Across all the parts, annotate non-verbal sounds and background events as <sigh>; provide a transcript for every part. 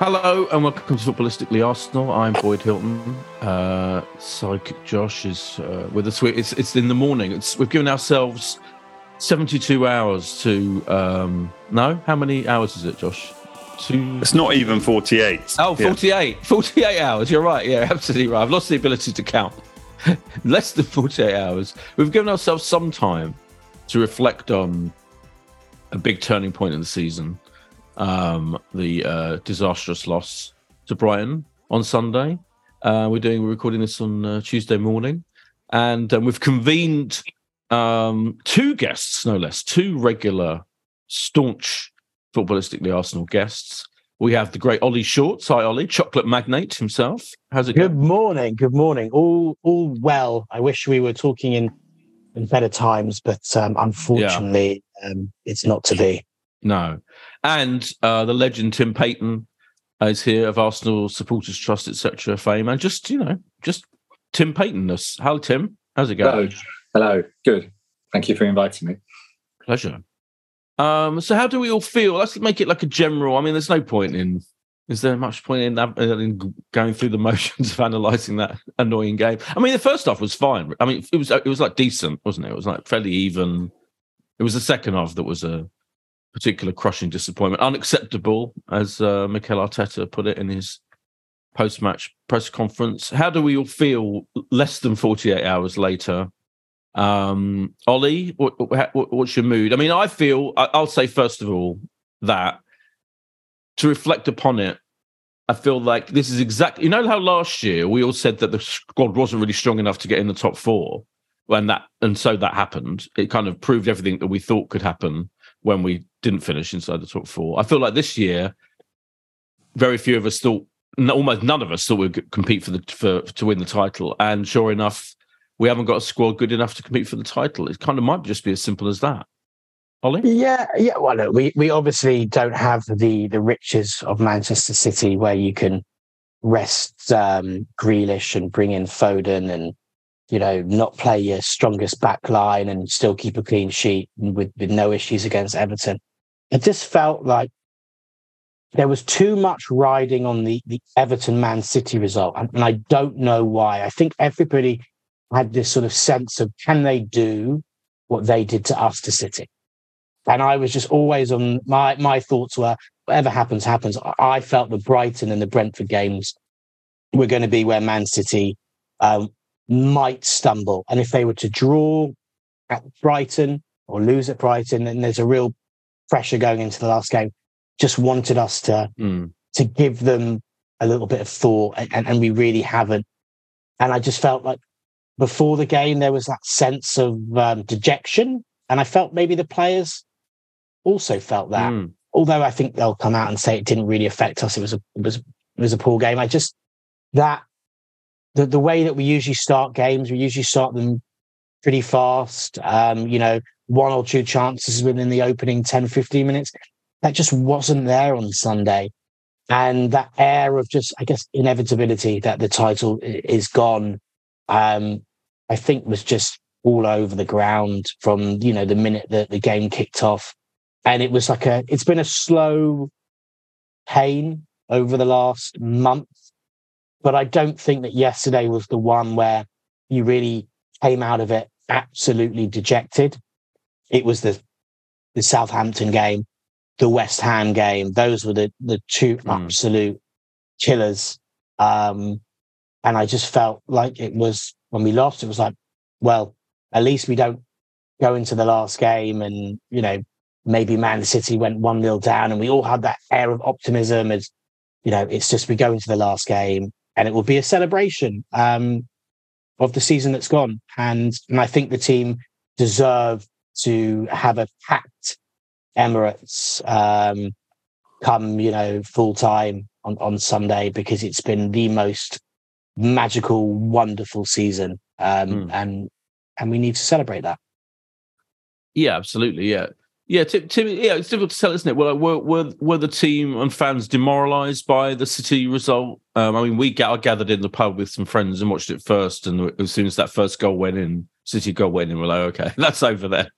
Hello and welcome to Footballistically Arsenal. I'm Boyd Hilton. Uh, Psychic Josh is uh, with us. It's it's in the morning. It's we've given ourselves 72 hours to um, no. How many hours is it, Josh? Two. It's not even 48. Oh, 48. Yeah. 48 hours. You're right. Yeah, <laughs> absolutely right. I've lost the ability to count. <laughs> Less than 48 hours. We've given ourselves some time to reflect on a big turning point in the season um, the uh, disastrous loss to Brighton on Sunday. Uh, we're doing we're recording this on uh, Tuesday morning, and um, we've convened um, two guests, no less, two regular, staunch footballistically Arsenal guests. We have the great Ollie Shorts. Hi, Ollie, chocolate magnate himself. How's it Good going? morning. Good morning. All all well. I wish we were talking in in better times, but um, unfortunately, yeah. um, it's not to be. No. And uh, the legend Tim Payton is here of Arsenal Supporters Trust, etc. fame. And just, you know, just Tim Paytonness. How, Tim? How's it going? Hello. Hello. Good. Thank you for inviting me. Pleasure. Um, so, how do we all feel? Let's make it like a general. I mean, there's no point in. Is there much point in, in going through the <laughs> motions of analysing that annoying game? I mean, the first half was fine. I mean, it was it was like decent, wasn't it? It was like fairly even. It was the second half that was a particular crushing disappointment. Unacceptable, as uh, Mikel Arteta put it in his post match press conference. How do we all feel less than 48 hours later? Um, Ollie, what, what, what's your mood? I mean, I feel, I'll say first of all that to reflect upon it, I feel like this is exactly, you know, how last year we all said that the squad wasn't really strong enough to get in the top four. When that and so that happened, it kind of proved everything that we thought could happen when we didn't finish inside the top four. I feel like this year, very few of us thought, almost none of us thought we'd compete for the for to win the title. And sure enough, we haven't got a squad good enough to compete for the title. It kind of might just be as simple as that. Ollie? Yeah, yeah. Well, look, we we obviously don't have the the riches of Manchester City where you can rest um, Grealish and bring in Foden and you know, not play your strongest back line and still keep a clean sheet with, with no issues against Everton. It just felt like there was too much riding on the, the Everton Man City result. And, and I don't know why. I think everybody had this sort of sense of can they do what they did to us to City? And I was just always on my my thoughts were whatever happens, happens. I felt the Brighton and the Brentford games were going to be where Man City um, might stumble. And if they were to draw at Brighton or lose at Brighton, then there's a real pressure going into the last game. Just wanted us to mm. to give them a little bit of thought, and, and we really haven't. And I just felt like before the game there was that sense of um, dejection, and I felt maybe the players also felt that. Mm. Although I think they'll come out and say it didn't really affect us. It was a it was it was a poor game. I just that the, the way that we usually start games, we usually start them pretty fast. Um, you know, one or two chances within the opening 10, 15 minutes. That just wasn't there on Sunday. And that air of just, I guess, inevitability that the title is gone, um, I think was just all over the ground from, you know, the minute that the game kicked off. And it was like a, it's been a slow pain over the last month. But I don't think that yesterday was the one where you really came out of it absolutely dejected. It was the the Southampton game, the West Ham game. Those were the the two mm. absolute killers. Um, and I just felt like it was when we lost, it was like, well, at least we don't go into the last game and, you know, maybe Man City went 1 0 down and we all had that air of optimism as, you know, it's just we go into the last game and it will be a celebration um, of the season that's gone. And, and I think the team deserve to have a packed Emirates um, come, you know, full time on, on Sunday because it's been the most magical, wonderful season. Um, mm. and and we need to celebrate that. Yeah, absolutely. Yeah. Yeah, Tim, Tim, yeah, it's difficult to tell, isn't it? Well, were, were were the team and fans demoralised by the City result? Um, I mean, we got, gathered in the pub with some friends and watched it first, and as soon as that first goal went in, City goal went in, we're like, okay, <laughs> that's over there.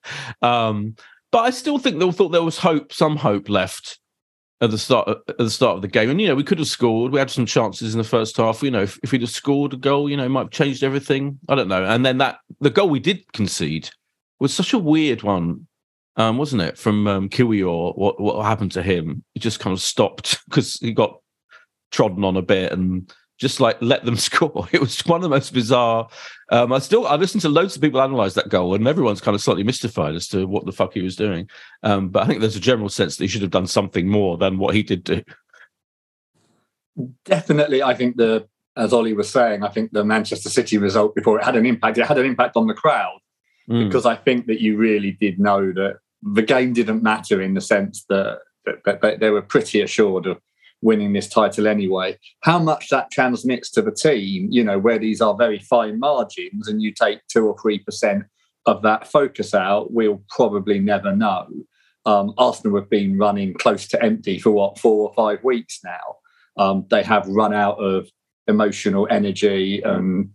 Um, but I still think they thought there was hope, some hope left at the start at the start of the game. And you know, we could have scored. We had some chances in the first half. You know, if, if we'd have scored a goal, you know, might have changed everything. I don't know. And then that the goal we did concede was such a weird one, um, wasn't it? From um, Kiwior, what what happened to him? He just kind of stopped <laughs> because he got trodden on a bit and just like let them <laughs> score. It was one of the most bizarre. Um, I still I listened to loads of people analyze that goal, and everyone's kind of slightly mystified as to what the fuck he was doing. Um, but I think there's a general sense that he should have done something more than what he did do. Definitely, I think the as Ollie was saying, I think the Manchester City result before it had an impact. It had an impact on the crowd mm. because I think that you really did know that the game didn't matter in the sense that, that, that, they were pretty assured of winning this title anyway. How much that transmits to the team, you know, where these are very fine margins and you take two or three percent of that focus out, we'll probably never know. Um, Arsenal have been running close to empty for what four or five weeks now. Um, they have run out of emotional energy, and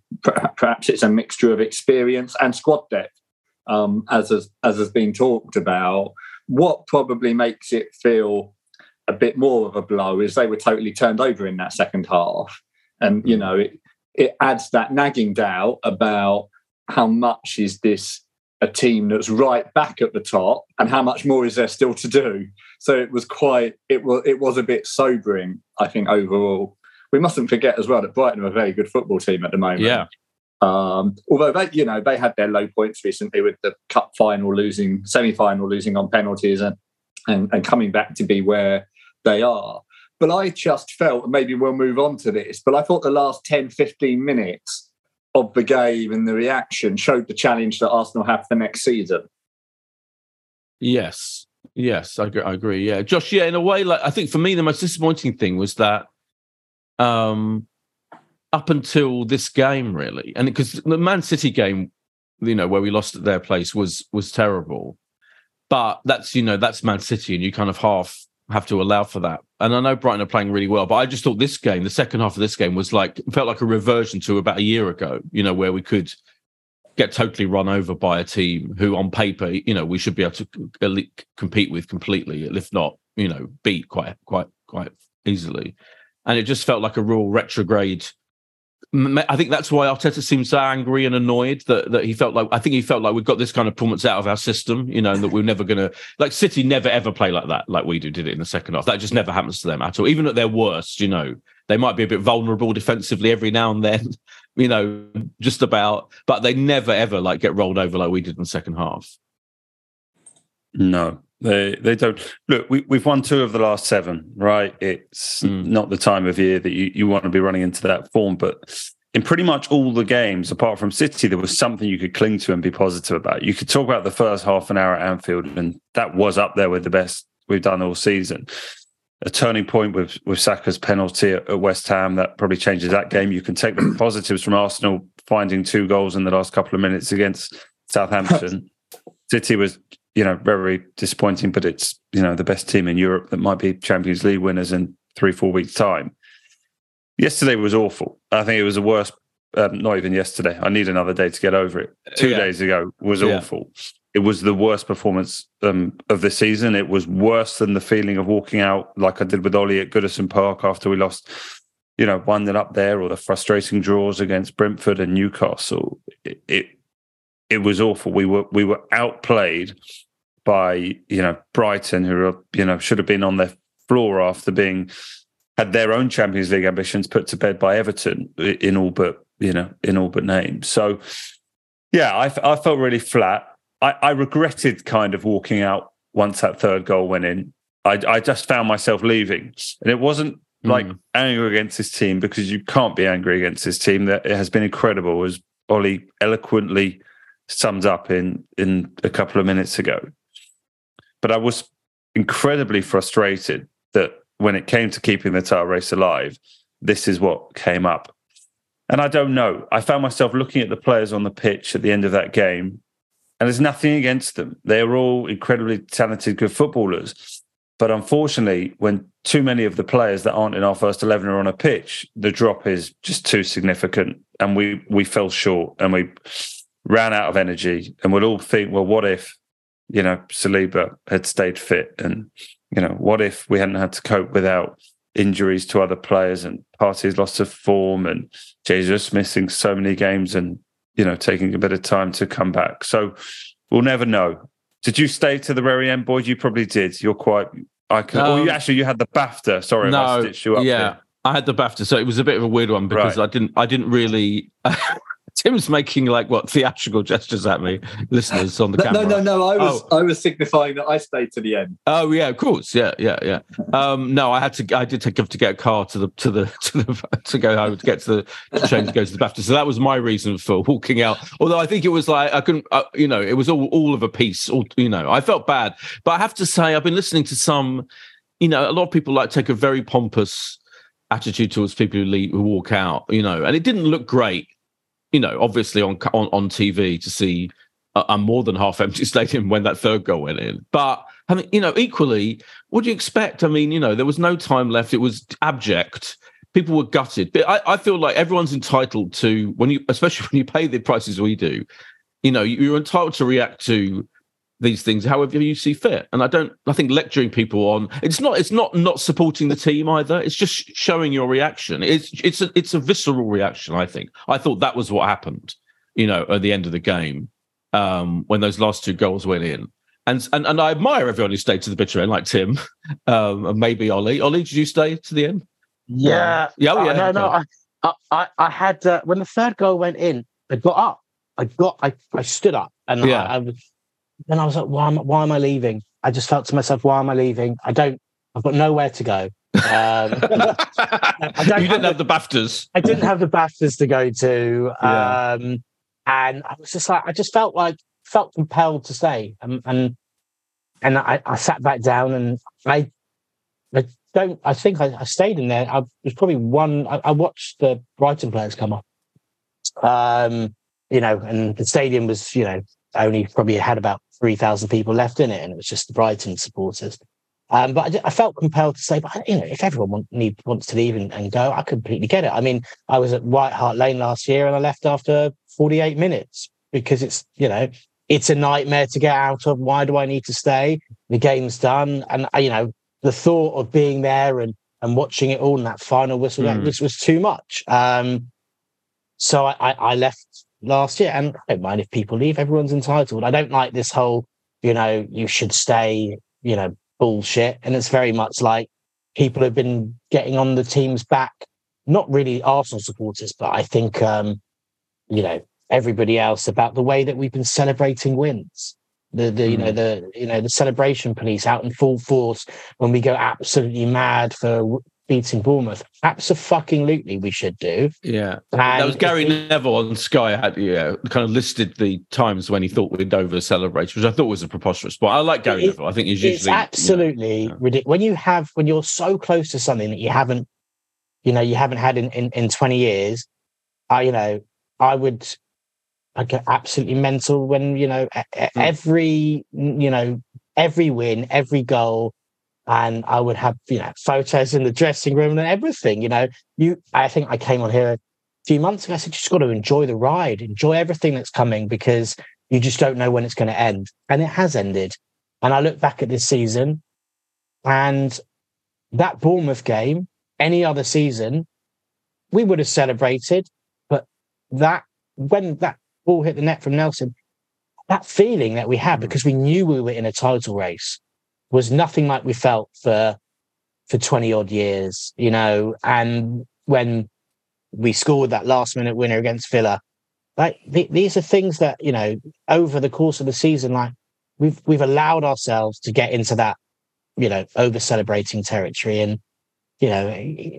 perhaps it's a mixture of experience and squad depth, um, as has, as has been talked about. What probably makes it feel a bit more of a blow is they were totally turned over in that second half. And, you hmm. know, it, it adds that nagging doubt about how much is this a team that's right back at the top and how much more is there still to do. So it was quite, it was, it was a bit sobering, I think, overall. We mustn't forget as well that Brighton are a very good football team at the moment. Yeah. Um, although they, you know, they had their low points recently with the cup final losing, semi-final losing on penalties, and and, and coming back to be where they are. But I just felt, maybe we'll move on to this, but I thought the last 10, 15 minutes of the game and the reaction showed the challenge that Arsenal have for next season. Yes. Yes, I agree, I agree. Yeah. Josh, yeah, in a way, like I think for me, the most disappointing thing was that um up until this game, really, and because the Man City game, you know, where we lost at their place was was terrible. But that's you know that's Man City, and you kind of half have to allow for that. And I know Brighton are playing really well, but I just thought this game, the second half of this game, was like felt like a reversion to about a year ago. You know, where we could get totally run over by a team who, on paper, you know, we should be able to compete with completely, if not, you know, beat quite quite quite easily. And it just felt like a real retrograde I think that's why Arteta seemed so angry and annoyed that, that he felt like I think he felt like we've got this kind of performance out of our system, you know, and that we're never going to like City never ever play like that, like we do did it in the second half. That just never happens to them at all. Even at their worst, you know, they might be a bit vulnerable defensively every now and then, <laughs> you know, just about, but they never ever like get rolled over like we did in the second half. No, they they don't look. We we've won two of the last seven, right? It's mm. not the time of year that you, you want to be running into that form, but in pretty much all the games, apart from City, there was something you could cling to and be positive about. You could talk about the first half an hour at Anfield, and that was up there with the best we've done all season. a turning point with with Saka's penalty at, at West Ham that probably changes that game. You can take the <coughs> positives from Arsenal finding two goals in the last couple of minutes against <laughs> Southampton. City was, you know, very disappointing, but it's you know the best team in Europe that might be Champions League winners in three four weeks time. Yesterday was awful. I think it was the worst. Um, not even yesterday. I need another day to get over it. Two Yeah. days ago was Yeah. awful. It was the worst performance um, of the season. It was worse than the feeling of walking out like I did with Ollie at Goodison Park after we lost, you know, one nil up there, or the frustrating draws against Brentford and Newcastle. It, it it was awful. We were we were outplayed by you know Brighton, who are, you know should have been on their floor after being had their own Champions League ambitions put to bed by Everton in all but you know in all but name. So yeah, I felt really flat. I, I regretted kind of walking out once that third goal went in. I, I just found myself leaving, and it wasn't hmm. like anger against this team because you can't be angry against this team. That it has been incredible, as Ollie eloquently summed up in in a couple of minutes ago. But I was incredibly frustrated that when it came to keeping the title race alive, this is what came up. And I don't know. I found myself looking at the players on the pitch at the end of that game, and there's nothing against them. They're all incredibly talented, good footballers. But unfortunately, when too many of the players that aren't in our first 11 are on a pitch, the drop is just too significant. And we, we fell short and we ran out of energy. And we'll all think, well, what if, you know, Saliba had stayed fit? And, you know, what if we hadn't had to cope without injuries to other players and Partey's lost of form and Jesus missing so many games and, you know, taking a bit of time to come back. So we'll never know. Did you stay to the very end, Boyd? You probably did. You're quite. I can. oh, you Um, actually you had the BAFTA. Sorry, if I no, stitched you up. yeah, there. I had the BAFTA, so it was a bit of a weird one because I didn't, I didn't really. <laughs> Tim's making like what theatrical gestures at me, listeners on the No, camera. no, no, no. I was Oh. I was signifying that I stayed to the end. Oh yeah, of course, yeah, yeah, yeah. Um, no, I had to. I did take have to get a car to the to the to the <laughs> to go home to get to the to change to go to the BAFTA. So that was my reason for walking out. Although I think it was like I couldn't, uh, you know, it was all all of a piece. All you know, I felt bad, but I have to say I've been listening to some. You know, a lot of people like take a very pompous attitude towards people who leave, who walk out. You know, and it didn't look great. You know, obviously on on, on TV to see a, a more than half empty <laughs> stadium when that third goal went in. But I mean, you know, equally, what do you expect? I mean, you know, there was no time left. It was abject. People were gutted. But I, I feel like everyone's entitled to when you, especially <laughs> when you pay the prices we do. You know, you're entitled to react to these things however you see fit. And I don't. I think lecturing people on it's not. It's not not supporting the team either. It's just showing your reaction. It's it's a it's a visceral reaction. I think. I thought that was what happened. You know, at the end of the game um, when those last two goals went in. And, and and I admire everyone who stayed to the bitter end, like Tim, <laughs> um, and maybe Ollie. Ollie, did you stay to the end? Yeah. Yeah, oh, Uh, yeah, no, no. okay. I, I, I had uh, when the third goal went in. I got up. I got. I, I stood up, and Yeah. I, I was. Then I was like, why am, why am I leaving? I just felt to myself, why am I leaving? I don't. I've got nowhere to go. Um, <laughs> I don't you didn't have have the BAFTAs. I didn't have the BAFTAs to go to. Yeah. Um, and I was just like, I just felt like, felt compelled to stay. Um, and and I, I sat back down and I, I don't, I think I, I stayed in there. I was probably one, I, I watched the Brighton players come up. Um, you know, and the stadium was, you know, only probably had about 3,000 people left in it. And it was just the Brighton supporters. Um, but I, I felt compelled to say, but you know, if everyone want, need, wants to leave and, and go, I completely get it. I mean, I was at White Hart Lane last year and I left after 48 minutes because it's, you know, it's a nightmare to get out of. Why do I need to stay? The game's done. And, uh, you know, the thought of being there and, and watching it all and that final whistle, that Mm. was, was too much. Um, so I, I, I left last year and I don't mind if people leave. Everyone's entitled. I don't like this whole, you know, you should stay, you know, bullshit. And it's very much like people have been getting on the team's back, not really Arsenal supporters, but I think, um, you know, everybody else about the way that we've been celebrating wins. The, the you know the you know the celebration police out in full force when we go absolutely mad for beating Bournemouth. Absolutely, we should do. Yeah, and that was Gary Neville on Sky. Had yeah, kind of listed the times when he thought we'd over celebrate, which I thought was a preposterous. But I like Gary it, Neville. I think he's usually absolutely you know, ridiculous. When you have when you're so close to something that you haven't, you know, you haven't had in in, in twenty years. I, you know, I would I get absolutely mental when you know mm. every you know every win, every goal, and I would have you know photos in the dressing room and everything. You know, you I think I came on here a few months ago. I said you just got to enjoy the ride, enjoy everything that's coming because you just don't know when it's going to end, and it has ended. And I look back at this season, and that Bournemouth game, any other season, we would have celebrated, but that when that ball hit the net from Nelson, that feeling that we had hmm. because we knew we were in a title race was nothing like we felt for for 20 odd years, you know, and when we scored that last minute winner against Villa, like th- these are things that, you know, over the course of the season, like we've we've allowed ourselves to get into that, you know, over celebrating territory. And, you know,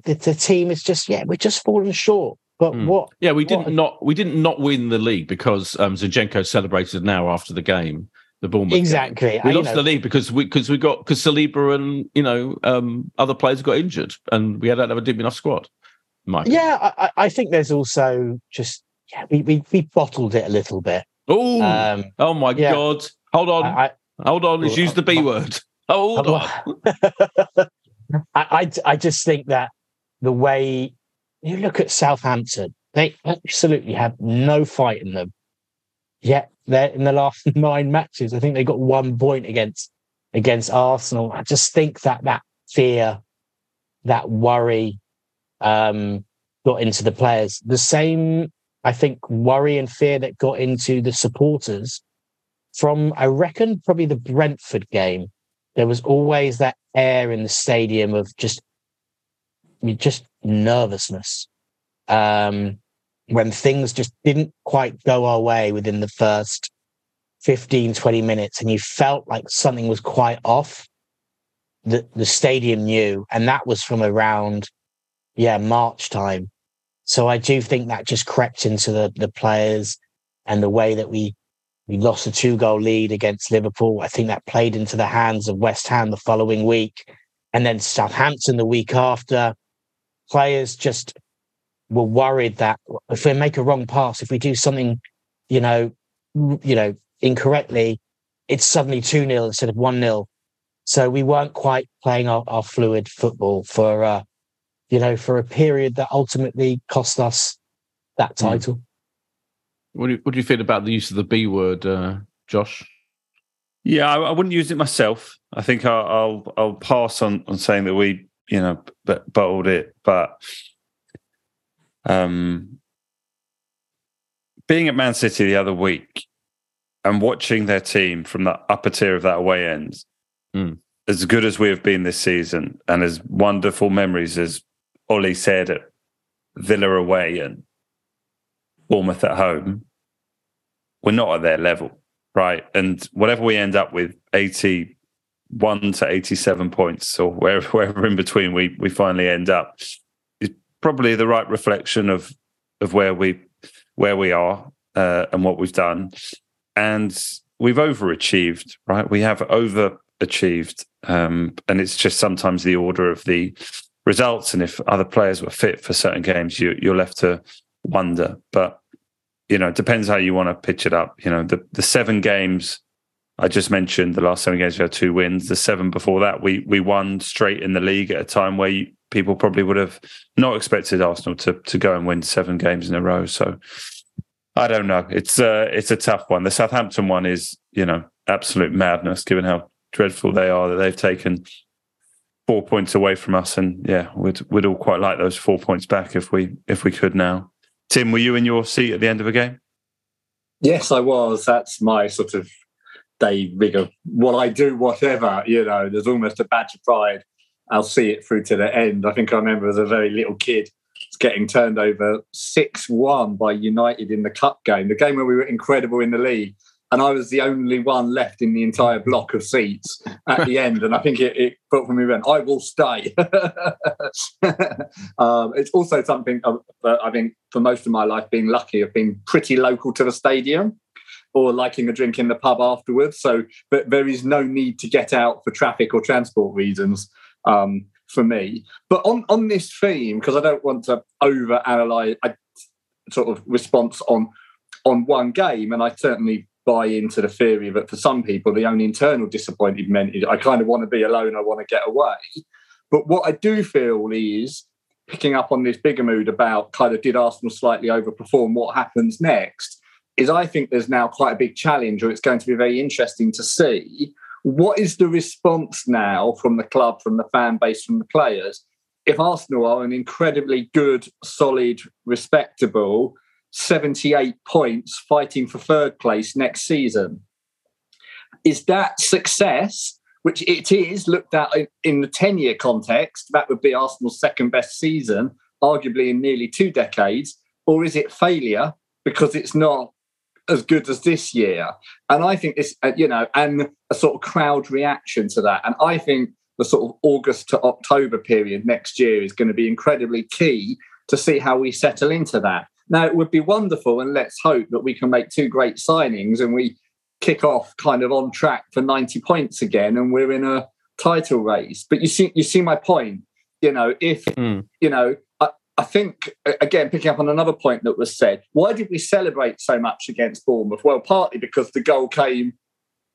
the, the team is just, yeah, we're just falling short. But mm. what? Yeah, we didn't not we didn't not win the league because um, Zinchenko celebrated now after the game. The Bournemouth exactly. Game. We I, lost know, the league because we because we got because Saliba and you know um, other players got injured and we had a deep enough squad. Yeah, I, I, think there's also just yeah we we, we bottled it a little bit. Oh, um, oh my yeah. god! Hold on, I, hold on. Let's use the B word. <laughs> Hold on. <laughs> I, I just think that the way you look at Southampton, they absolutely have no fight in them. Yet they're in the last <laughs> nine matches. I think they got one point against against Arsenal. I just think that that fear, that worry, um, got into the players. The same, I think, worry and fear that got into the supporters from, I reckon, probably the Brentford game. There was always that air in the stadium of just, just nervousness um, when things just didn't quite go our way within the first 15, 20 minutes, and you felt like something was quite off. The, the stadium knew, and that was from around, yeah, March time. So I do think that just crept into the, the players and the way that we we lost a two goal lead against Liverpool. I think that played into the hands of West Ham the following week. And then Southampton the week after players just were worried that if we make a wrong pass, if we do something, you know, you know, incorrectly, it's suddenly 2 0 instead of 1 0. So we weren't quite playing our, our fluid football for, uh, you know, for a period that ultimately cost us that hmm. title. Mm. What, do you, what do you feel about the use of the B word, uh, Josh? Yeah, I, I, wouldn't use it myself. I think I'll, I'll, I'll pass on on saying that we you know, bottled it. But um, being at Man City the other week and watching their team from the upper tier of that away end, mm. as good as we have been this season, and as wonderful memories as Ollie said at Villa away and Bournemouth at home, we're not at their level, right? And whatever we end up with, 80, one to 87 points or wherever, <laughs> wherever in between we we finally end up probably the right reflection of of where we where we are uh, and what we've done. And we've overachieved right? We have overachieved um, and it's just sometimes the order of the results. And if other players were fit for certain games you, you're left to wonder. But you know it depends how you want to pitch it up. You know the the seven games I just mentioned the last seven games we had two wins. The seven before that, we we won straight in the league at a time where you, people probably would have not expected Arsenal to to go and win seven games in a row. So I don't know. It's uh, it's a tough one. The Southampton one is you know absolute madness, given how dreadful they are that they've taken four points away from us. And yeah, we'd we'd all quite like those four points back if we if we could now. Tim, were you in your seat at the end of a game? Yes, I was. That's my sort of day rig of what I do, whatever, you know, there's almost a badge of pride. I'll see it through to the end. I think I remember as a very little kid getting turned over 6 1 by United in the cup game, the game where we were incredible in the league. and I was the only one left in the entire block of seats at the end. And I think it, it put for me went, I will stay. <laughs> um, it's also something uh, I think for most of my life, being lucky, I've been pretty local to the stadium or liking a drink in the pub afterwards. So, but there is no need to get out for traffic or transport reasons. Um, for me, but on on this theme, because I don't want to over analyze a sort of response on on one game, and I certainly buy into the theory that for some people, the only internal disappointment is I kind of want to be alone, I want to get away. But what I do feel is picking up on this bigger mood about kind of did Arsenal slightly overperform, what happens next, is I think there's now quite a big challenge, or it's going to be very interesting to see what is the response now from the club, from the fan base, from the players. If Arsenal are an incredibly good, solid, respectable, 78 points fighting for third place next season. Is that success, which it is looked at in the 10 year context, that would be Arsenal's second best season, arguably in nearly two decades, or is it failure because it's not as good as this year? And I think this, uh, you know, and a sort of crowd reaction to that. And I think the sort of August to October period next year is going to be incredibly key to see how we settle into that. Now, it would be wonderful, and let's hope that we can make two great signings and we kick off kind of on track for 90 points again and we're in a title race. But you see, you see my point. You know, if, mm. you know, I, think, again, picking up on another point that was said, why did we celebrate so much against Bournemouth? Well, partly because the goal came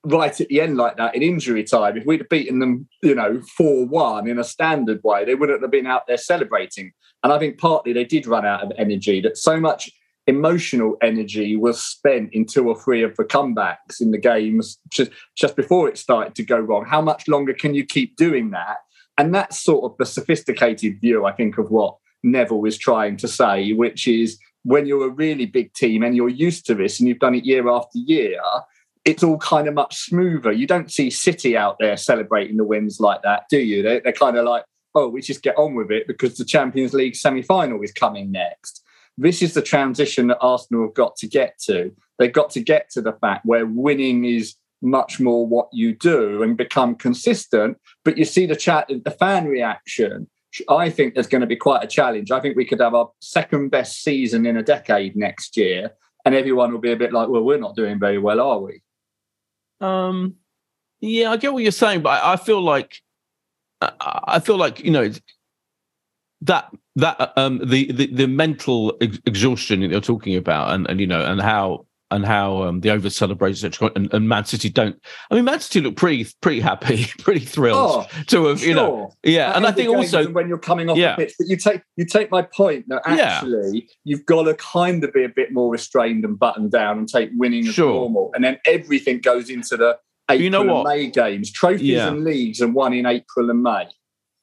right at the end like that in injury time. If we'd have beaten them, you know, 4 1 in a standard way, they wouldn't have been out there celebrating. And I think partly they did run out of energy, that so much emotional energy was spent in two or three of the comebacks in the games just, just before it started to go wrong. How much longer can you keep doing that? And that's sort of the sophisticated view, I think, of what Neville is trying to say, which is when you're a really big team and you're used to this and you've done it year after year, it's all kind of much smoother. You don't see City out there celebrating the wins like that, do you? They're, they're kind of like, oh, we just get on with it because the Champions League semi final is coming next. This is the transition that Arsenal have got to get to. They've got to get to the fact where winning is much more what you do and become consistent. But you see the chat, the fan reaction. I think there's going to be quite a challenge. I think we could have our second best season in a decade next year, and everyone will be a bit like, "Well, we're not doing very well, are we?" Um, yeah, I get what you're saying, but I, I feel like I feel like you know that that um the the, the mental ex- exhaustion that you're talking about and and you know and how and how um, the over celebration and, and Man City don't. I mean, Man City look pretty pretty happy, <laughs> pretty thrilled oh, to have, sure. you know, yeah. and I think also when you're coming off yeah. the pitch, but you take you take my point that actually yeah. you've got to kind of be a bit more restrained and buttoned down and take winning as sure. normal, and then everything goes into the April you know what? May games, trophies yeah. and leagues, and one in April and May.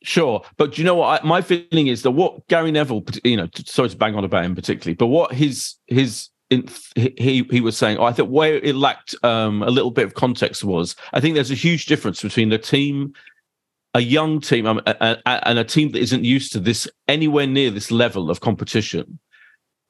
Sure, but you know what? I, my feeling is that what Gary Neville, you know, sorry to bang on about him particularly, but what his his in, he he was saying, oh, I think where it lacked um, a little bit of context was, I think there's a huge difference between a team, a young team, um, a, a, and a team that isn't used to this anywhere near this level of competition,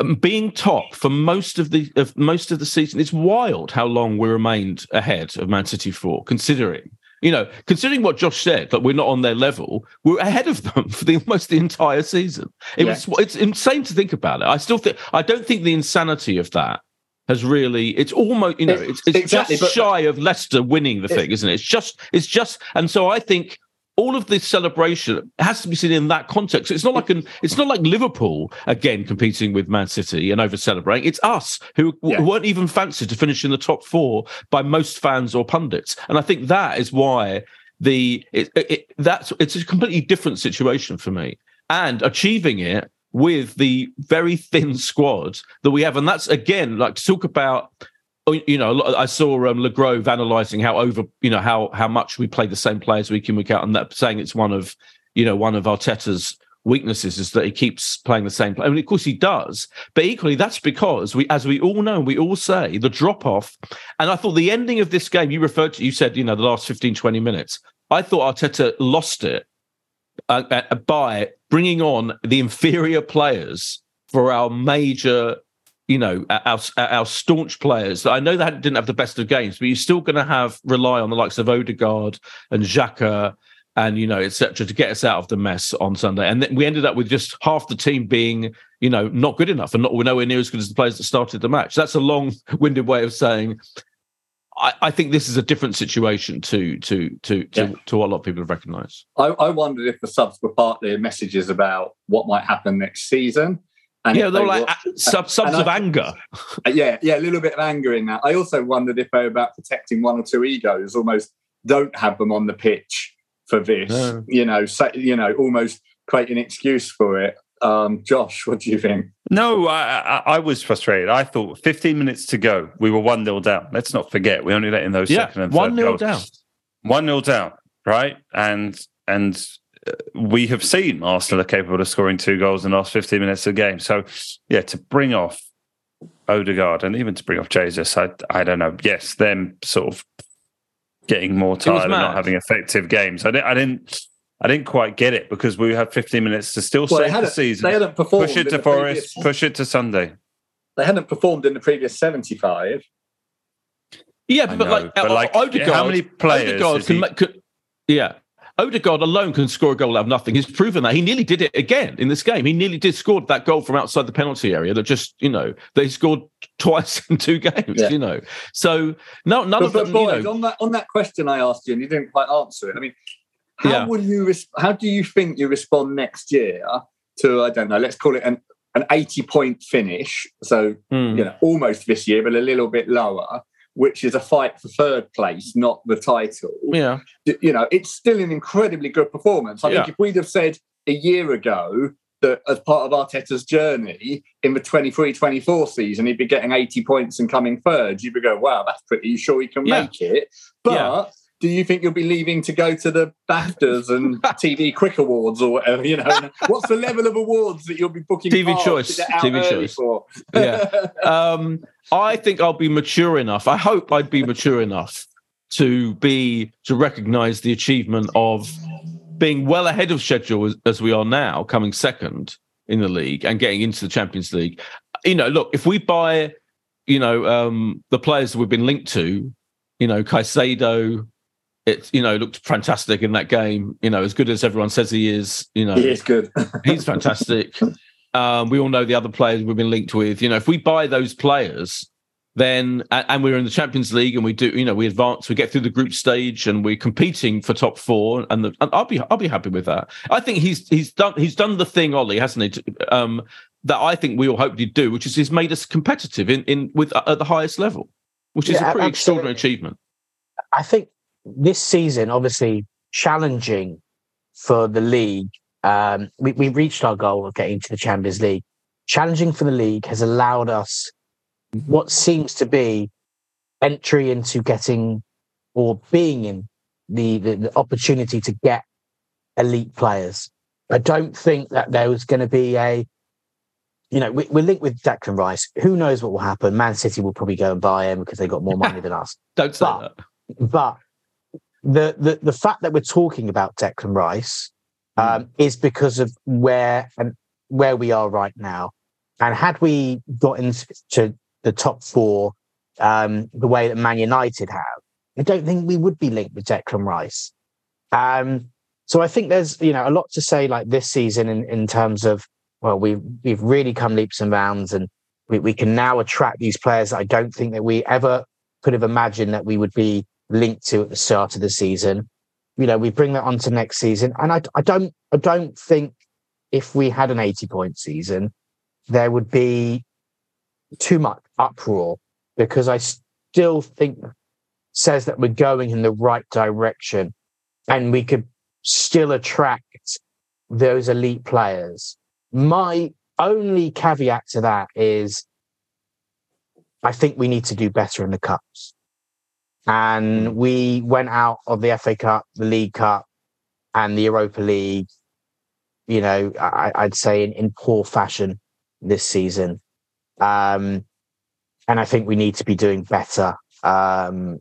um, being top for most of the of most of the season. It's wild how long we remained ahead of Man City for, considering you know, considering what Josh said, that we're not on their level, we're ahead of them <laughs> for the, almost the entire season. It yeah. was it's insane to think about it. I still think I don't think the insanity of that has really it's almost you know it's, it's exactly, just shy of Leicester winning the thing, isn't it? It's just it's just and so I think all of this celebration has to be seen in that context. It's not like an, it's not like Liverpool again competing with Man City and over celebrating. It's us who, yeah. weren't even fancied to finish in the top four by most fans or pundits, and I think that is why the it, it, that's it's a completely different situation for me. And achieving it with the very thin squad that we have, and that's again like to talk about you know, I saw um, Le Grove analysing how over, you know, how how much we play the same players week in week out, and that saying it's one of, you know, one of Arteta's weaknesses is that he keeps playing the same play. I mean, of course he does, but equally that's because we, as we all know, we all say the drop off. And I thought the ending of this game, you referred to, you said, you know, the last 15, 20 minutes. I thought Arteta lost it uh, uh by bringing on the inferior players for our major you know, our our staunch players. I know that didn't have the best of games, but you're still going to have rely on the likes of Odegaard and Xhaka and you know, etc., to get us out of the mess on Sunday. And then we ended up with just half the team being, you know, not good enough and not we're nowhere near as good as the players that started the match. That's a long-winded way of saying I, I think this is a different situation to to to to, yeah. to what a lot of people have recognised. I, I wondered if the subs were partly messages about what might happen next season. And yeah, they're like were, sub, subs of I, anger. <laughs> Yeah, yeah, a little bit of anger in that. I also wondered if they were about protecting one or two egos, almost don't have them on the pitch for this. No. You know, say, you know, almost create an excuse for it. Um, Josh, what do you think? No, I, I, I, was frustrated. I thought 15 minutes to go, we were 1 0 down. Let's not forget, we only let in those yeah, second and 1 0 down. 1 0 down, right? And and uh, we have seen Arsenal are capable of scoring two goals in the last 15 minutes of the game. So, yeah, to bring off Odegaard and even to bring off Jesus, I, I don't know. Yes, them sort of getting more tired and not having effective games. I didn't, I didn't I didn't quite get it because we had 15 minutes to still well, save the season. They hadn't performed. Push it to Forest. Previous, push it to Sunday. They hadn't performed in the previous 75. Yeah, but, know, like, but like Odegaard, how many players? Odegaard can, he... could, yeah, Odegaard alone can score a goal out of nothing. He's proven that. He nearly did it again in this game. He nearly did score that goal from outside the penalty area that just, you know, they scored <laughs> twice in two games, yeah. you know. So no, none but, of them. Boys, you know, on that on that question I asked you and you didn't quite answer it. I mean, how yeah. will you? Res- how do you think you respond next year to? I don't know. Let's call it an an eighty point finish. So mm. you know, almost this year, but a little bit lower. Which is a fight for third place, not the title. Yeah, you know, it's still an incredibly good performance. I yeah. think if we'd have said a year ago that as part of Arteta's journey in the 23-24 season, he'd be getting 80 points and coming third, you'd be going, wow, that's pretty sure he can yeah. make it. But yeah do you think you'll be leaving to go to the BAFTAs and <laughs> TV Quick Awards or whatever? You know, what's the level of awards that you'll be booking? TV Choice, TV Choice. For? yeah, um, I think I'll be mature enough. I hope I'd be mature enough to be to recognise the achievement of being well ahead of schedule as, as we are now, coming second in the league and getting into the Champions League. You know, look, if we buy, you know, um, the players that we've been linked to, you know, Caicedo, it you know looked fantastic in that game. You know, as good as everyone says he is. You know, he is good. <laughs> he's fantastic. Um, we all know the other players we've been linked with. You know, if we buy those players, then and we're in the Champions League and we do, you know, we advance, we get through the group stage and we're competing for top four, and, the, and I'll be I'll be happy with that. I think he's he's done he's done the thing, Ollie, hasn't he? Um, that I think we all hoped he'd do, which is he's made us competitive in in with at the highest level, which is yeah, a pretty absolutely. extraordinary achievement. I think this season, obviously challenging for the league. Um, we, we reached our goal of getting to the Champions League. Challenging for the league has allowed us what seems to be entry into getting or being in the, the, the opportunity to get elite players. I don't think that there was going to be a, you know, we, are linked with Declan Rice. Who knows what will happen? Man City will probably go and buy him because they got more money <laughs> than us. don't say but, that. But the the the fact that we're talking about Declan Rice hmm. um, mm. is because of where and where we are right now. And had we got into the top four um, the way that Man United have, I don't think we would be linked with Declan Rice. Um, so I think there's you know a lot to say like this season in, in terms of well we've we've really come leaps and bounds and we, we can now attract these players that I don't think that we ever could have imagined that we would be linked to at the start of the season. You know, we bring that on to next season, and I, I don't, I don't think if we had an eighty-point season, there would be too much uproar because I still think says that we're going in the right direction, and we could still attract those elite players. My only caveat to that is I think we need to do better in the cups and we went out of the FA Cup, the League Cup, and the Europa League. You know, I, would say in, in poor fashion this season, um, and I think we need to be doing better. Um,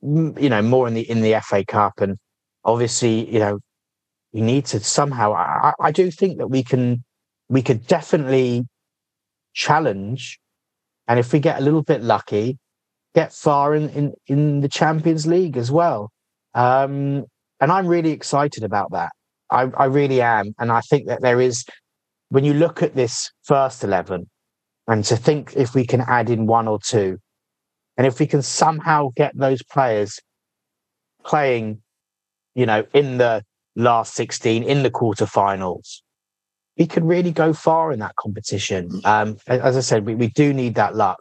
you know, more in the in the FA Cup, and obviously, you know, we need to somehow. I, I do think that we can, we could definitely challenge and if we get a little bit lucky, get far in in, in the Champions League as well. Um, and I'm really excited about that. I, I really am, and I think that there is when you look at this first eleven, and to think if we can add in one or two, and if we can somehow get those players playing, you know, in the last 16, in the quarterfinals, we could really go far in that competition. Um, as I said, we, we do need that luck.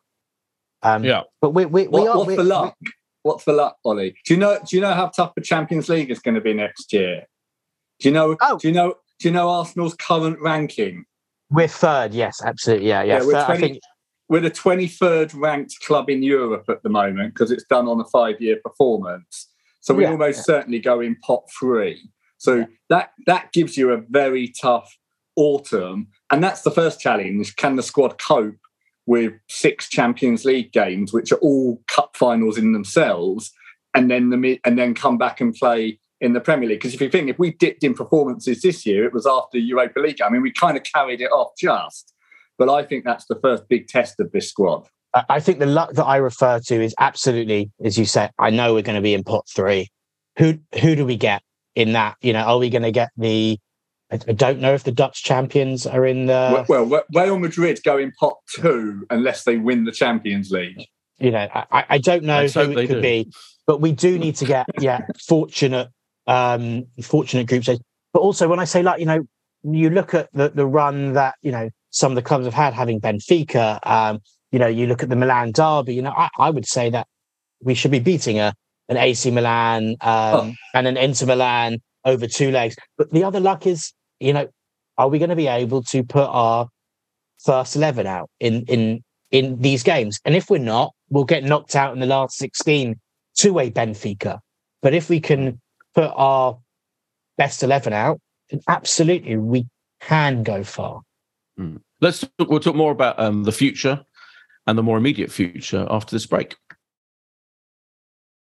Um, yeah. But we, we, we what, are. what's we, the luck? what's the luck, Ollie? Do you know? Do you know how tough the Champions League is going to be next year? Do you know? Oh. Do you know? Do you know Arsenal's current ranking? We're third, yes, absolutely. Yeah, yeah. Yeah, we're Third, I 20 think We're the 23rd ranked club in Europe at the moment because it's done on a five year performance. So we Yeah. almost certainly go in pot three. So that that gives you a very tough autumn. And that's the first challenge. Can the squad cope with six Champions League games, which are all cup finals in themselves, and then the and then come back and play in the Premier League? Because if you think if we dipped in performances this year, it was after Europa League. I mean, we kind of carried it off just. But I think that's the first big test of this squad. I think the luck that I refer to is absolutely, as you said, I know we're going to be in pot three. Who who do we get in that? You know, are we going to get the? I I don't know if the Dutch champions are in the. well, well, Real Madrid go in pot two unless they win the Champions League. you know, I, I- I don't know Let's who it could do. be, but we do need to get yeah fortunate um fortunate group stage. But also when I say like you know you look at the the run that you know some of the clubs have had, having Benfica, um, you know, you look at the Milan derby. You know, I, I would say that we should be beating a an AC Milan um, and an Inter Milan over two legs. But the other luck is, you know, are we going to be able to put our first eleven out in in in these games? And if we're not, we'll get knocked out in the last sixteen to a Benfica. But if we can put our best eleven out, then absolutely we can go far. Let's talk, we'll talk more about um, the future and the more immediate future after this break.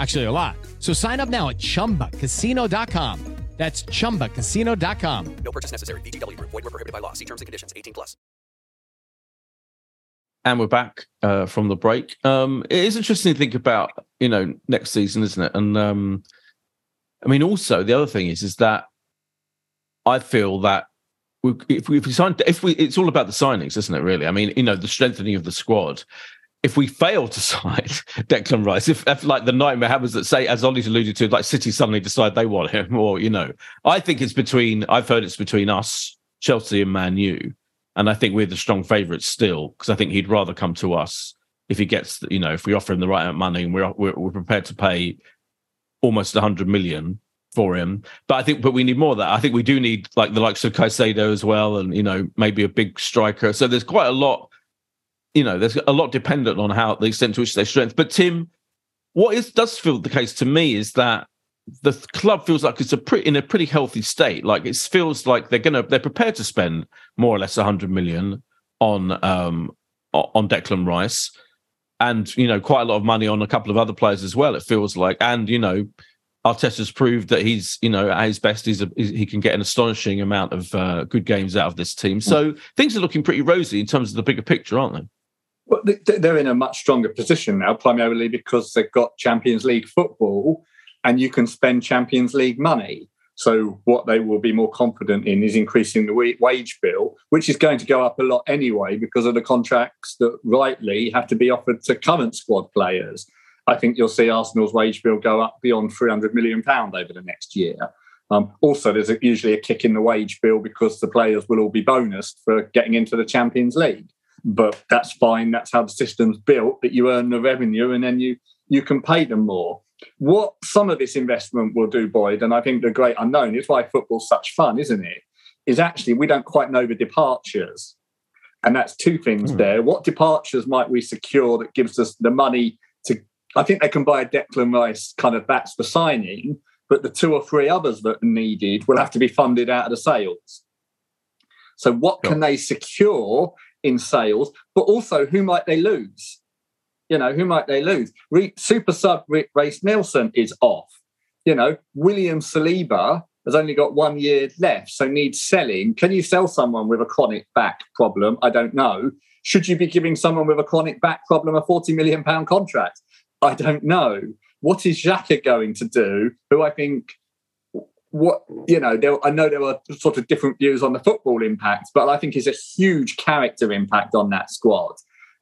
Actually, a lot. So sign up now at chumbacasino.com. That's chumbacasino.com. No purchase necessary. VGW Group. Void where prohibited by law. See terms and conditions. 18 plus. And we're back uh, from the break. Um, it is interesting to think about, you know, next season, isn't it? And um, I mean, also the other thing is, is that I feel that we, if we if we sign, if we, it's all about the signings, isn't it? Really, I mean, you know, the strengthening of the squad. If we fail to <laughs> sign Declan Rice, if, if like the nightmare happens that say, as Ollie's alluded to, like City suddenly decide they want him, or you know, I think it's between. I've heard it's between us, Chelsea, and Man U. And I think we're the strong favourites still because I think he'd rather come to us if he gets, you know, if we offer him the right amount of money and we're we're, we're prepared to pay almost 100 million for him. But I think, but we need more of that. I think we do need like the likes of Caicedo as well, and you know, maybe a big striker. So there's quite a lot, you know, there's a lot dependent on how the extent to which they strength. But Tim, what is does feel the case to me is that the club feels like it's a pretty in a pretty healthy state. Like it feels like they're gonna they're prepared to spend more or less 100 million on um on Declan Rice, and you know quite a lot of money on a couple of other players as well. It feels like, and you know. Arteta's proved that he's, you know, at his best, he's, a, he can get an astonishing amount of uh, good games out of this team. So things are looking pretty rosy in terms of the bigger picture, aren't they? Well, they- they're in a much stronger position now, primarily because they've got Champions League football and you can spend Champions League money. So, what they will be more confident in is increasing the wage bill, which is going to go up a lot anyway because of the contracts that rightly have to be offered to current squad players. I think you'll see Arsenal's wage bill go up beyond £300 million over the next year. Um, also, there's a, usually a kick in the wage bill because the players will all be bonused for getting into the Champions League. But that's fine. That's how the system's built. That you earn the revenue and then you you can pay them more. What some of this investment will do, Boyd, and I think the great unknown is why football's such fun, isn't it? Is actually we don't quite know the departures. And that's two things mm. there. What departures might we secure that gives us the money to? I think they can buy a Declan Rice kind of that's the signing, but the two or three others that are needed will have to be funded out of the sales. So, what sure. can they secure in sales? But also, who might they lose? You know, who might they lose? Re- Super sub Reiss Nelson is off. You know, William Saliba has only got one year left, so needs selling. Can you sell someone with a chronic back problem? I don't know. Should you be giving someone with a chronic back problem a 40 million pound contract? I don't know. What is Xhaka going to do? Who I think, what you know, there, I know there are sort of different views on the football impact, but I think is a huge character impact on that squad.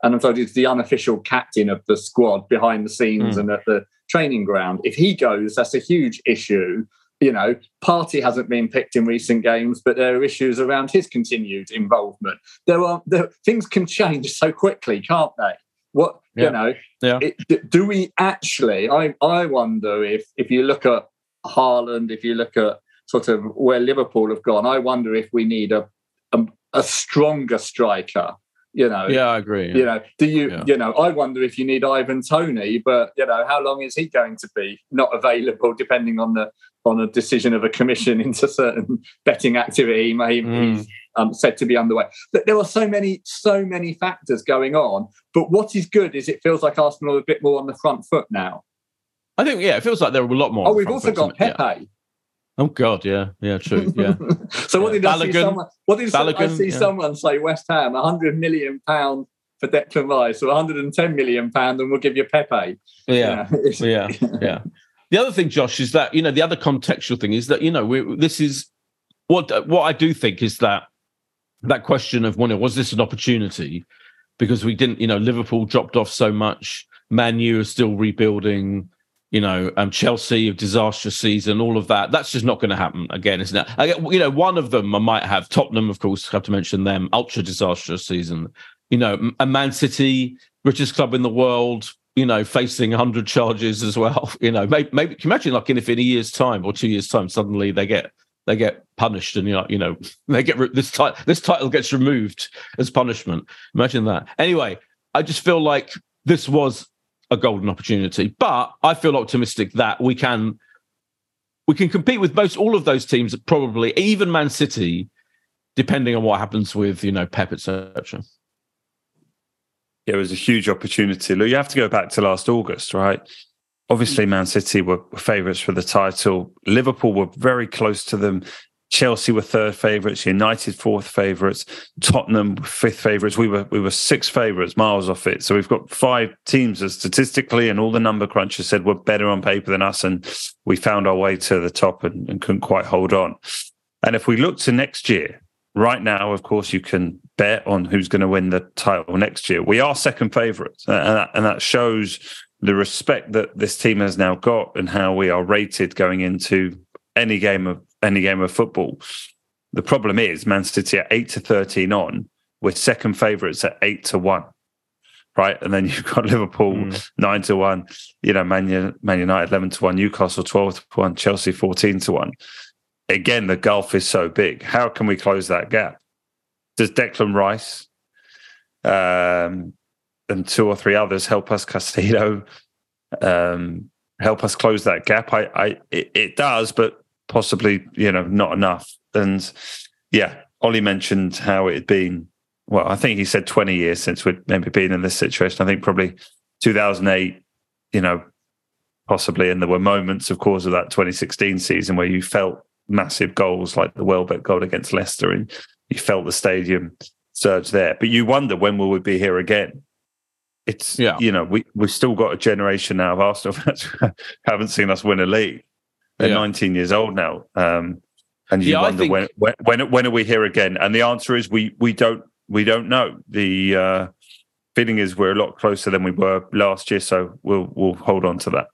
And I'm so he's the unofficial captain of the squad behind the scenes mm. and at the training ground. If he goes, that's a huge issue. You know, Partey hasn't been picked in recent games, but there are issues around his continued involvement. There are there, things can change so quickly, can't they? What yeah. you know? Yeah. It, do we actually? I I wonder if if you look at Haaland, if you look at sort of where Liverpool have gone, I wonder if we need a a, a stronger striker. You know. Yeah, I agree. Yeah. You know, do you? Yeah. You know, I wonder if you need Ivan Toney, but you know, how long is he going to be not available? Depending on the on a decision of a commission <laughs> into certain betting activity, maybe mm. he's um, said to be underway. But there are so many, so many factors going on. But what is good is it feels like Arsenal are a bit more on the front foot now. I think, yeah, it feels like there are a lot more. Oh, we've also got Pepe. Yeah. Oh God, yeah, yeah, true, <laughs> yeah. so what did I see someone? What did Balogun, I see yeah. someone say? West Ham, hundred million pound for Declan Rice, or 110 million pound, and we'll give you Pepe. Yeah, yeah, <laughs> yeah. yeah. The other thing, Josh, is that you know the other contextual thing is that you know we, this is what what I do think is that that question of when was this an opportunity because we didn't, you know, Liverpool dropped off so much, Man U is still rebuilding, you know, um, Chelsea of disastrous season, all of that. That's just not going to happen again, isn't it? I you know, one of them I might have Tottenham, of course, have to mention them, ultra disastrous season. You know, a Man City, richest club in the world, you know, facing 100 charges as well. <laughs> You know, maybe, maybe can you imagine like in if in a year's time or two years' time, suddenly they get they get punished and you know, you know <laughs> they get re- this title this title gets removed as punishment imagine that anyway i just feel like this was a golden opportunity but i feel optimistic that we can we can compete with most all of those teams probably even man city depending on what happens with you know pep etc yeah, it was a huge opportunity. Look, you have to go back to last August, right? Obviously, Man City were, favourites for the title. Liverpool were very close to them. Chelsea were third favourites. United fourth favourites. Tottenham fifth favourites. We were we were six favourites, miles off it. So we've got five teams that statistically and all the number crunchers said were better on paper than us, and we found our way to the top and, and couldn't quite hold on. And if we look to next year, right now, of course, you can bet on who's going to win the title next year. We are second favourites, and and that shows the respect that this team has now got and how we are rated going into any game of any game of football. The problem is Man City at eight to thirteen on, we're second favourites at eight to one. Right. And then <laughs> you've got Liverpool mm. nine to one, you know, Man, Man United eleven to one, Newcastle twelve to one, Chelsea fourteen to one. Again, the gulf is so big. How can we close that gap? Does Declan Rice um, and two or three others help us, Caicedo, um, help us close that gap. I, I it, it, does, but possibly you know not enough. And yeah, Ollie mentioned how it had been. Well, I think he said twenty years since we'd maybe been in this situation. I think probably two thousand eight. You know, possibly, and there were moments, of course, of that 2016 season where you felt massive goals like the Welbeck goal against Leicester, and you felt the stadium surge there. But you wonder when will we be here again? it's yeah. you know we we've still got a generation now of Arsenal <laughs> fans who haven't seen us win a league. They're yeah. 19 years old now, um, and you yeah, wonder think... when, when when when are we here again? And the answer is we we don't we don't know. The uh, feeling is we're a lot closer than we were last year, so we'll we'll hold on to that.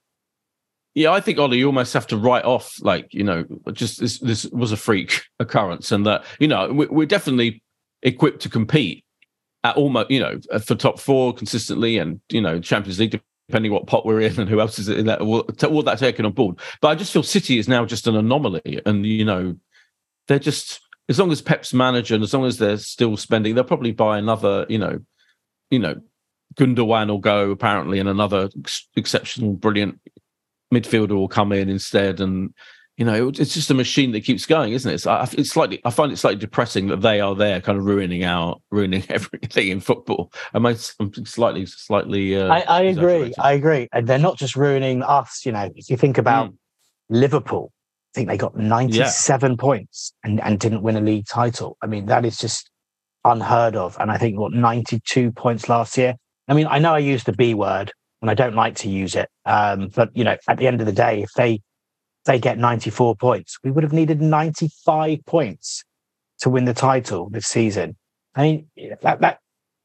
Yeah, I think Ollie, you almost have to write off, like you know, just this. This was a freak <laughs> occurrence, and that you know we, we're definitely equipped to compete at almost, you know, for top four consistently, and you know, Champions League depending what pot we're in and who else is in that. All, all that taken on board. But I just feel City is now just an anomaly, and you know, they're just as long as Pep's manager and as long as they're still spending, they'll probably buy another, you know, you know, Gundogan will go apparently, and another ex- exceptional, brilliant midfielder will come in instead, and you know, it's just a machine that keeps going, isn't it? It's, it's slightly, I find it slightly depressing that they are there, kind of ruining our, ruining <laughs> everything in football. Am I, I'm slightly, slightly. Uh, I, I agree. I agree, and they're not just ruining us. You know, if you think about mm. Liverpool, I think they got 97 yeah. points and, and didn't win a league title. I mean, that is just unheard of. And I think what 92 points last year. I mean, I know I use the B word and I don't like to use it. Um, but you know, at the end of the day, if they they get 94 points, we would have needed 95 points to win the title this season. I mean, that, that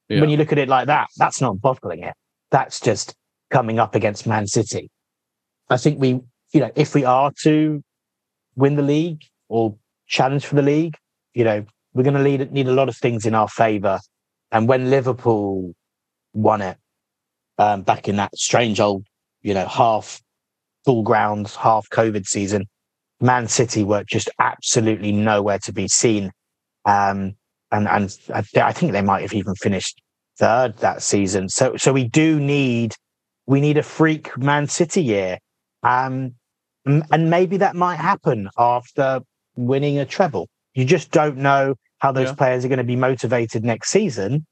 yeah. when you look at it like that, that's not bottling it. That's just coming up against Man City. I think we, you know, if we are to win the league or challenge for the league, you know, we're going to need, need a lot of things in our favour. And when Liverpool won it um, back in that strange old, you know, half full grounds, half COVID season, Man City were just absolutely nowhere to be seen. Um, and and I think they might have even finished third that season. So so we do need we need a freak Man City year. Um, and maybe that might happen after winning a treble. You just don't know how those yeah. players are going to be motivated next season.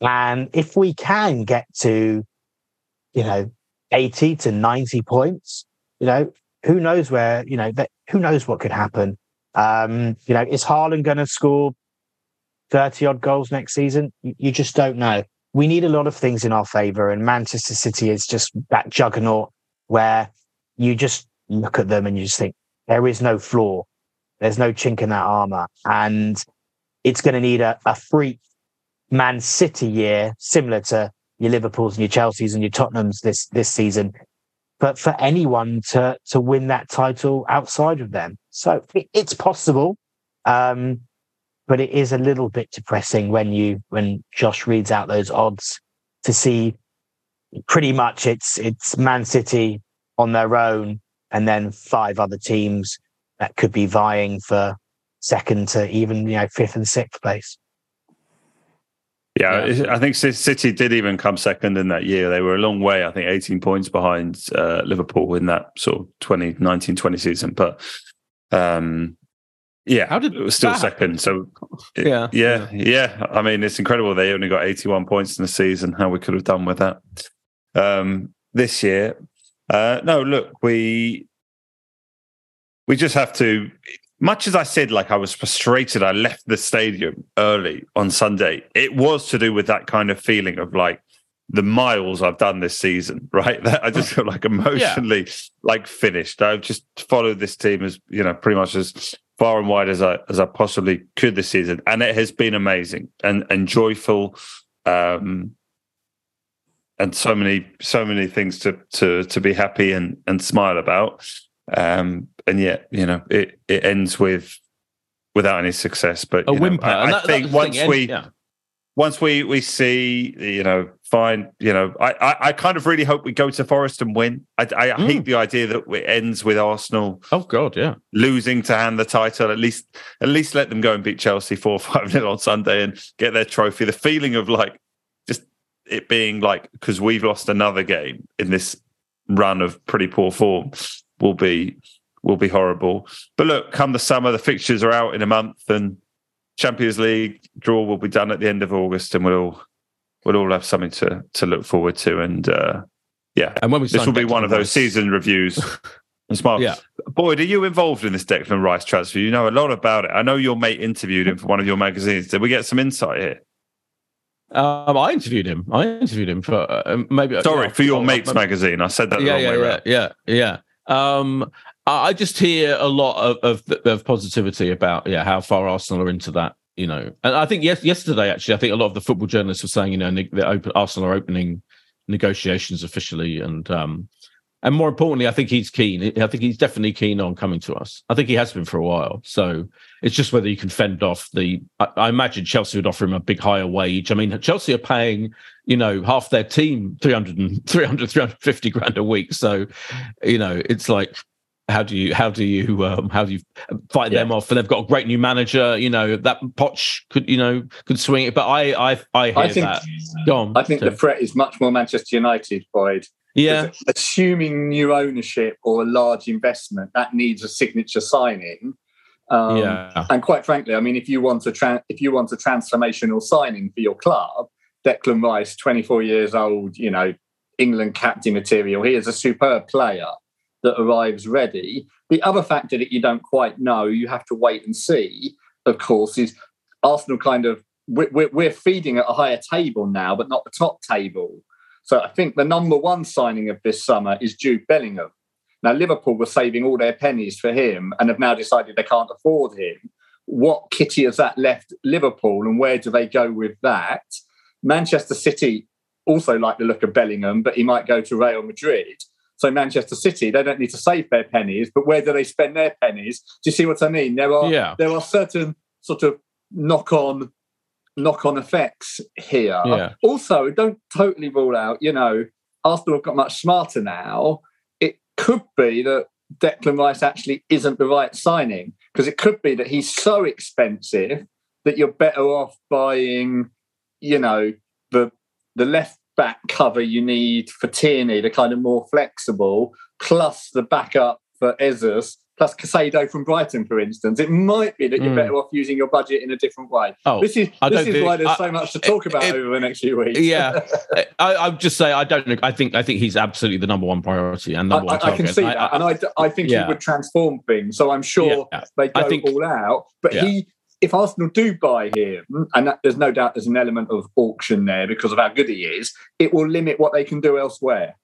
And if we can get to, you know, 80 to 90 points, you know, who knows where, you know, that, who knows what could happen. Um, you know, is Haaland going to score 30 odd goals next season? You, you just don't know. We need a lot of things in our favor. And Manchester City is just that juggernaut where you just look at them and you just think there is no flaw. There's no chink in that armor. And it's going to need a, a freak Man City year, similar to your Liverpools and your Chelseas and your Tottenhams this, this season. But for anyone to, to win that title outside of them. So it, it's possible. Um, but it is a little bit depressing when you, when Josh reads out those odds to see pretty much it's, it's Man City on their own and then five other teams that could be vying for second to even you know fifth and sixth place. Yeah, yeah, I think City did even come second in that year. They were a long way, I think, 18 points behind uh, Liverpool in that sort of 2019 20 season. But um, yeah, how did it was still second? So <laughs> it, yeah, yeah, yeah. I mean, it's incredible. They only got 81 points in the season. How we could have done with that um, this year. Uh, no, look, we we just have to. Much as I said, like I was frustrated, I left the stadium early on Sunday. It was to do with that kind of feeling of like the miles I've done this season, <laughs> right? That I just feel like <laughs> emotionally yeah. like finished. I've just followed this team as you know pretty much as far and wide as I as I possibly could this season, and it has been amazing and and joyful. Um, and so many so many things to to to be happy and and smile about um and yet you know it it ends with without any success but a whimper know, I, I that, think once we yeah. once we we see you know fine you know I, I, I kind of really hope we go to Forest and win I, I mm. hate the idea that it ends with Arsenal oh god yeah losing to hand the title at least at least let them go and beat Chelsea four <laughs> five nil on Sunday and get their trophy the feeling of like just it being like because we've lost another game in this run of pretty poor form will be will be horrible. But look, come the summer, the fixtures are out in a month, and Champions League draw will be done at the end of August, and we'll we'll all have something to to look forward to. And uh, yeah, and when we this will be one of those season reviews. <laughs> Smart. Yeah. Boyd, are you involved in this Declan Rice transfer? You know a lot about it. I know your mate interviewed him for one of your magazines. Did we get some insight here? Um, I interviewed him. I interviewed him for uh, maybe. Sorry for your mates magazine. I said that. The wrong way. Yeah, yeah, yeah, yeah, yeah, Um, I just hear a lot of, of, of positivity about yeah how far Arsenal are into that. You know, and I think yes, yesterday actually, I think a lot of the football journalists were saying you know that open, Arsenal are opening negotiations officially, and um, And more importantly, I think he's keen. I think he's definitely keen on coming to us. I think he has been for a while. So it's just whether you can fend off the. I, I imagine Chelsea would offer him a big higher wage. I mean, Chelsea are paying, you know, half their team 300, and, 300 350 grand a week. So, you know, it's like how do you how do you um, how do you fight yeah. them off? And they've got a great new manager. You know that Poch could you know could swing it, but I I I hear I think, that. On, I think the threat is much more Manchester United, Boyd. Yeah, assuming new ownership or a large investment that needs a signature signing. Um, yeah, and quite frankly, I mean, if you want a tra- if you want a transformational signing for your club, Declan Rice, twenty four years old, you know, England captain material. He is a superb player that arrives ready. The other factor that you don't quite know, you have to wait and see, of course, is Arsenal kind of, we're, we're feeding at a higher table now, but not the top table. So I think the number one signing of this summer is Jude Bellingham. Now, Liverpool were saving all their pennies for him and have now decided they can't afford him. What kitty has that left Liverpool and where do they go with that? Manchester City also like the look of Bellingham, but he might go to Real Madrid. So Manchester City, they don't need to save their pennies, but where do they spend their pennies? Do you see what I mean? There are yeah. there are certain sort of knock on knock on effects here. Yeah. Also, don't totally rule out, you know, Arsenal have got much smarter now. It could be that Declan Rice actually isn't the right signing because it could be that he's so expensive that you're better off buying, you know, the the left back cover you need for Tierney, the kind of more flexible, plus the backup for Jesus, plus Caicedo from Brighton, for instance. It might be that you're mm. better off using your budget in a different way. Oh, this is this is why there's I, so much to talk about it, over the next few weeks. Yeah, <laughs> I, I would just say I don't. I think I think he's absolutely the number one priority and number I, one target. I can see that, and I, I think yeah. he would transform things. So I'm sure yeah. they go think, all out. But yeah. he if Arsenal do buy him, and that, there's no doubt there's an element of auction there because of how good he is, it will limit what they can do elsewhere.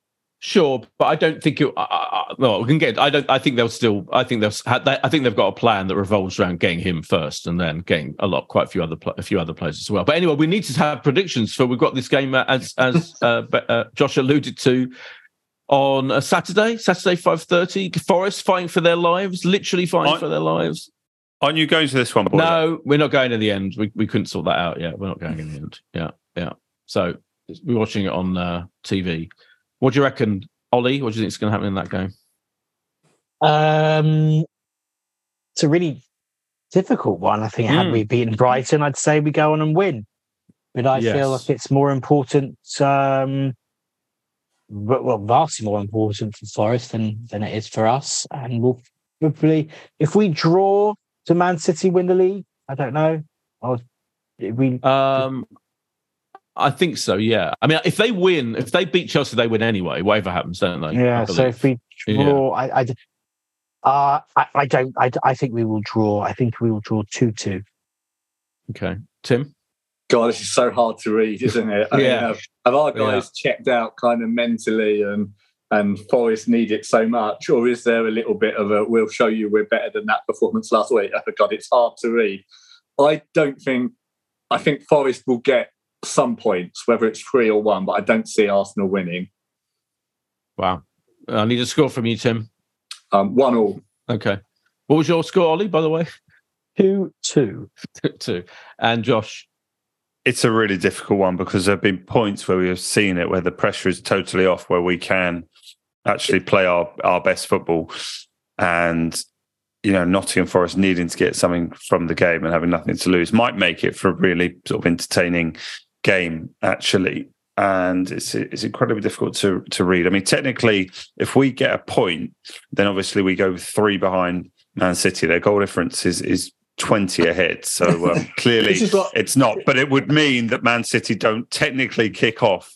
Sure, but I don't think you. Uh, uh, well, we can get. I don't. I think they'll still. I think they'll. I think they've got a plan that revolves around getting him first, and then getting a lot, quite a few other, a few other players as well. But anyway, we need to have predictions for. We've got this game uh, as as <laughs> uh, uh, Josh alluded to on a Saturday, Saturday five thirty. Forest fighting for their lives, literally fighting for their lives. Aren't you going to this one? Boyd? No, we're not going to the end. We we couldn't sort that out yet. We're not going in the end. Yeah, yeah. So we're watching it on uh, TV. What do you reckon, Ollie? What do you think is going to happen in that game? Um, it's a really difficult one. I think. Mm. Had hmm. we beaten Brighton, I'd say we go on and win. But I yes. feel like it's more important. Um, well, vastly more important for Forest than than it is for us, and we'll probably if we draw to Man City win the league? I don't know. Or we um I think so, yeah. I mean, if they win, if they beat Chelsea, they win anyway, whatever happens, don't they? Yeah, so if we draw, yeah. I, I, uh, I, I, don't, I, I think we will draw. I think we will draw 2 2. Okay. Tim? God, this is so hard to read, isn't it? I <laughs> yeah. Mean, have, have, our guys yeah. checked out kind of mentally and and Forest need it so much? Or is there a little bit of a we'll show you we're better than that performance last week? Oh God, it's hard to read. I don't think I think Forest will get some points, whether it's three or one, but I don't see Arsenal winning. Wow. I need a score from you, Tim. Um, one all. Okay. What was your score, Ollie, by the way? Two two. <laughs> two. And Josh? It's a really difficult one because there have been points where we have seen it where the pressure is totally off, where we can actually play our, our best football. And, you know, Nottingham Forest needing to get something from the game and having nothing to lose might make it for a really sort of entertaining game, actually. And it's it's incredibly difficult to to read. I mean, technically, if we get a point, then obviously we go three behind Man City. Their goal difference is is 20 ahead. So um, <laughs> clearly it's not. But it would mean that Man City don't technically kick off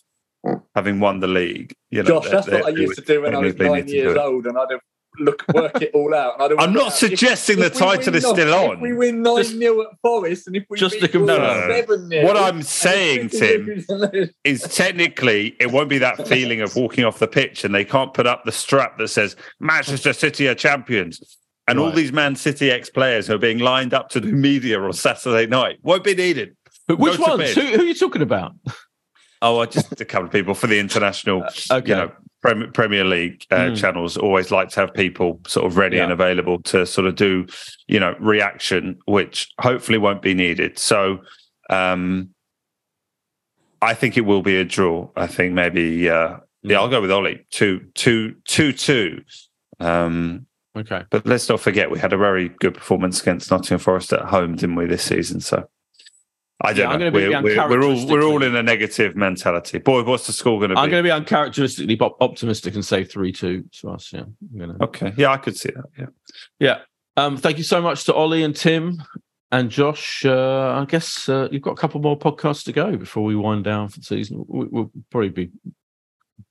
having won the league. You know, Josh, that's what I used to do when I was nine years old, and I'd have look work it all out. And I'm not suggesting if, the if title is still on. If we win nine nil at Forest, and if we just to no, no, what I'm saying, Tim, <laughs> is technically it won't be that feeling of walking off the pitch, and they can't put up the strap that says Manchester City are champions. And right. all these Man City ex players who are being lined up to do media on Saturday night won't be needed. But which ones? Who, who, are you talking about? Oh, just a couple of people for the international, uh, okay. you know, Premier League uh, mm. channels always like to have people sort of ready yeah. and available to sort of do, you know, reaction, which hopefully won't be needed. So, um, I think it will be a draw. I think maybe, uh, yeah, I'll go with Ollie two, two, two, two. Um, okay, but let's not forget we had a very good performance against Nottingham Forest at home, didn't we, this season? So I don't yeah, know. We're, we're, we're, all we're all in a negative mentality. Boyd, what's the score going to be? I'm going to be uncharacteristically optimistic and say three two to us. Yeah. Gonna... Okay. Yeah, I could see that. Yeah. Yeah. Um, thank you so much to Ollie and Tim and Josh. Uh, I guess uh, you've got a couple more podcasts to go before we wind down for the season. We'll probably be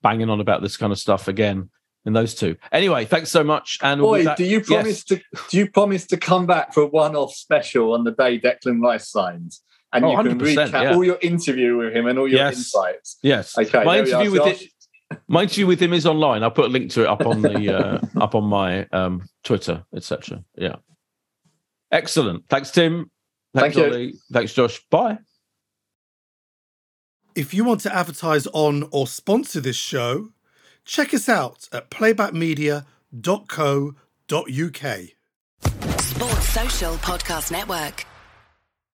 banging on about this kind of stuff again in those two. Anyway, thanks so much. And we'll do you promise yes. to do you promise to come back for a one-off special on the day Declan Rice signs? And oh, you can recap yeah. all your interview with him and all your yes. insights. Yes. Okay. My interview with it, my interview with him is online. I'll put a link to it up on the uh, <laughs> up on my um, Twitter, etc. Yeah. Excellent. Thanks, Tim. Thanks, Thank Ollie. You. Thanks, Josh. Bye. If you want to advertise on or sponsor this show, check us out at playbackmedia.co.uk. Sports Social Podcast Network.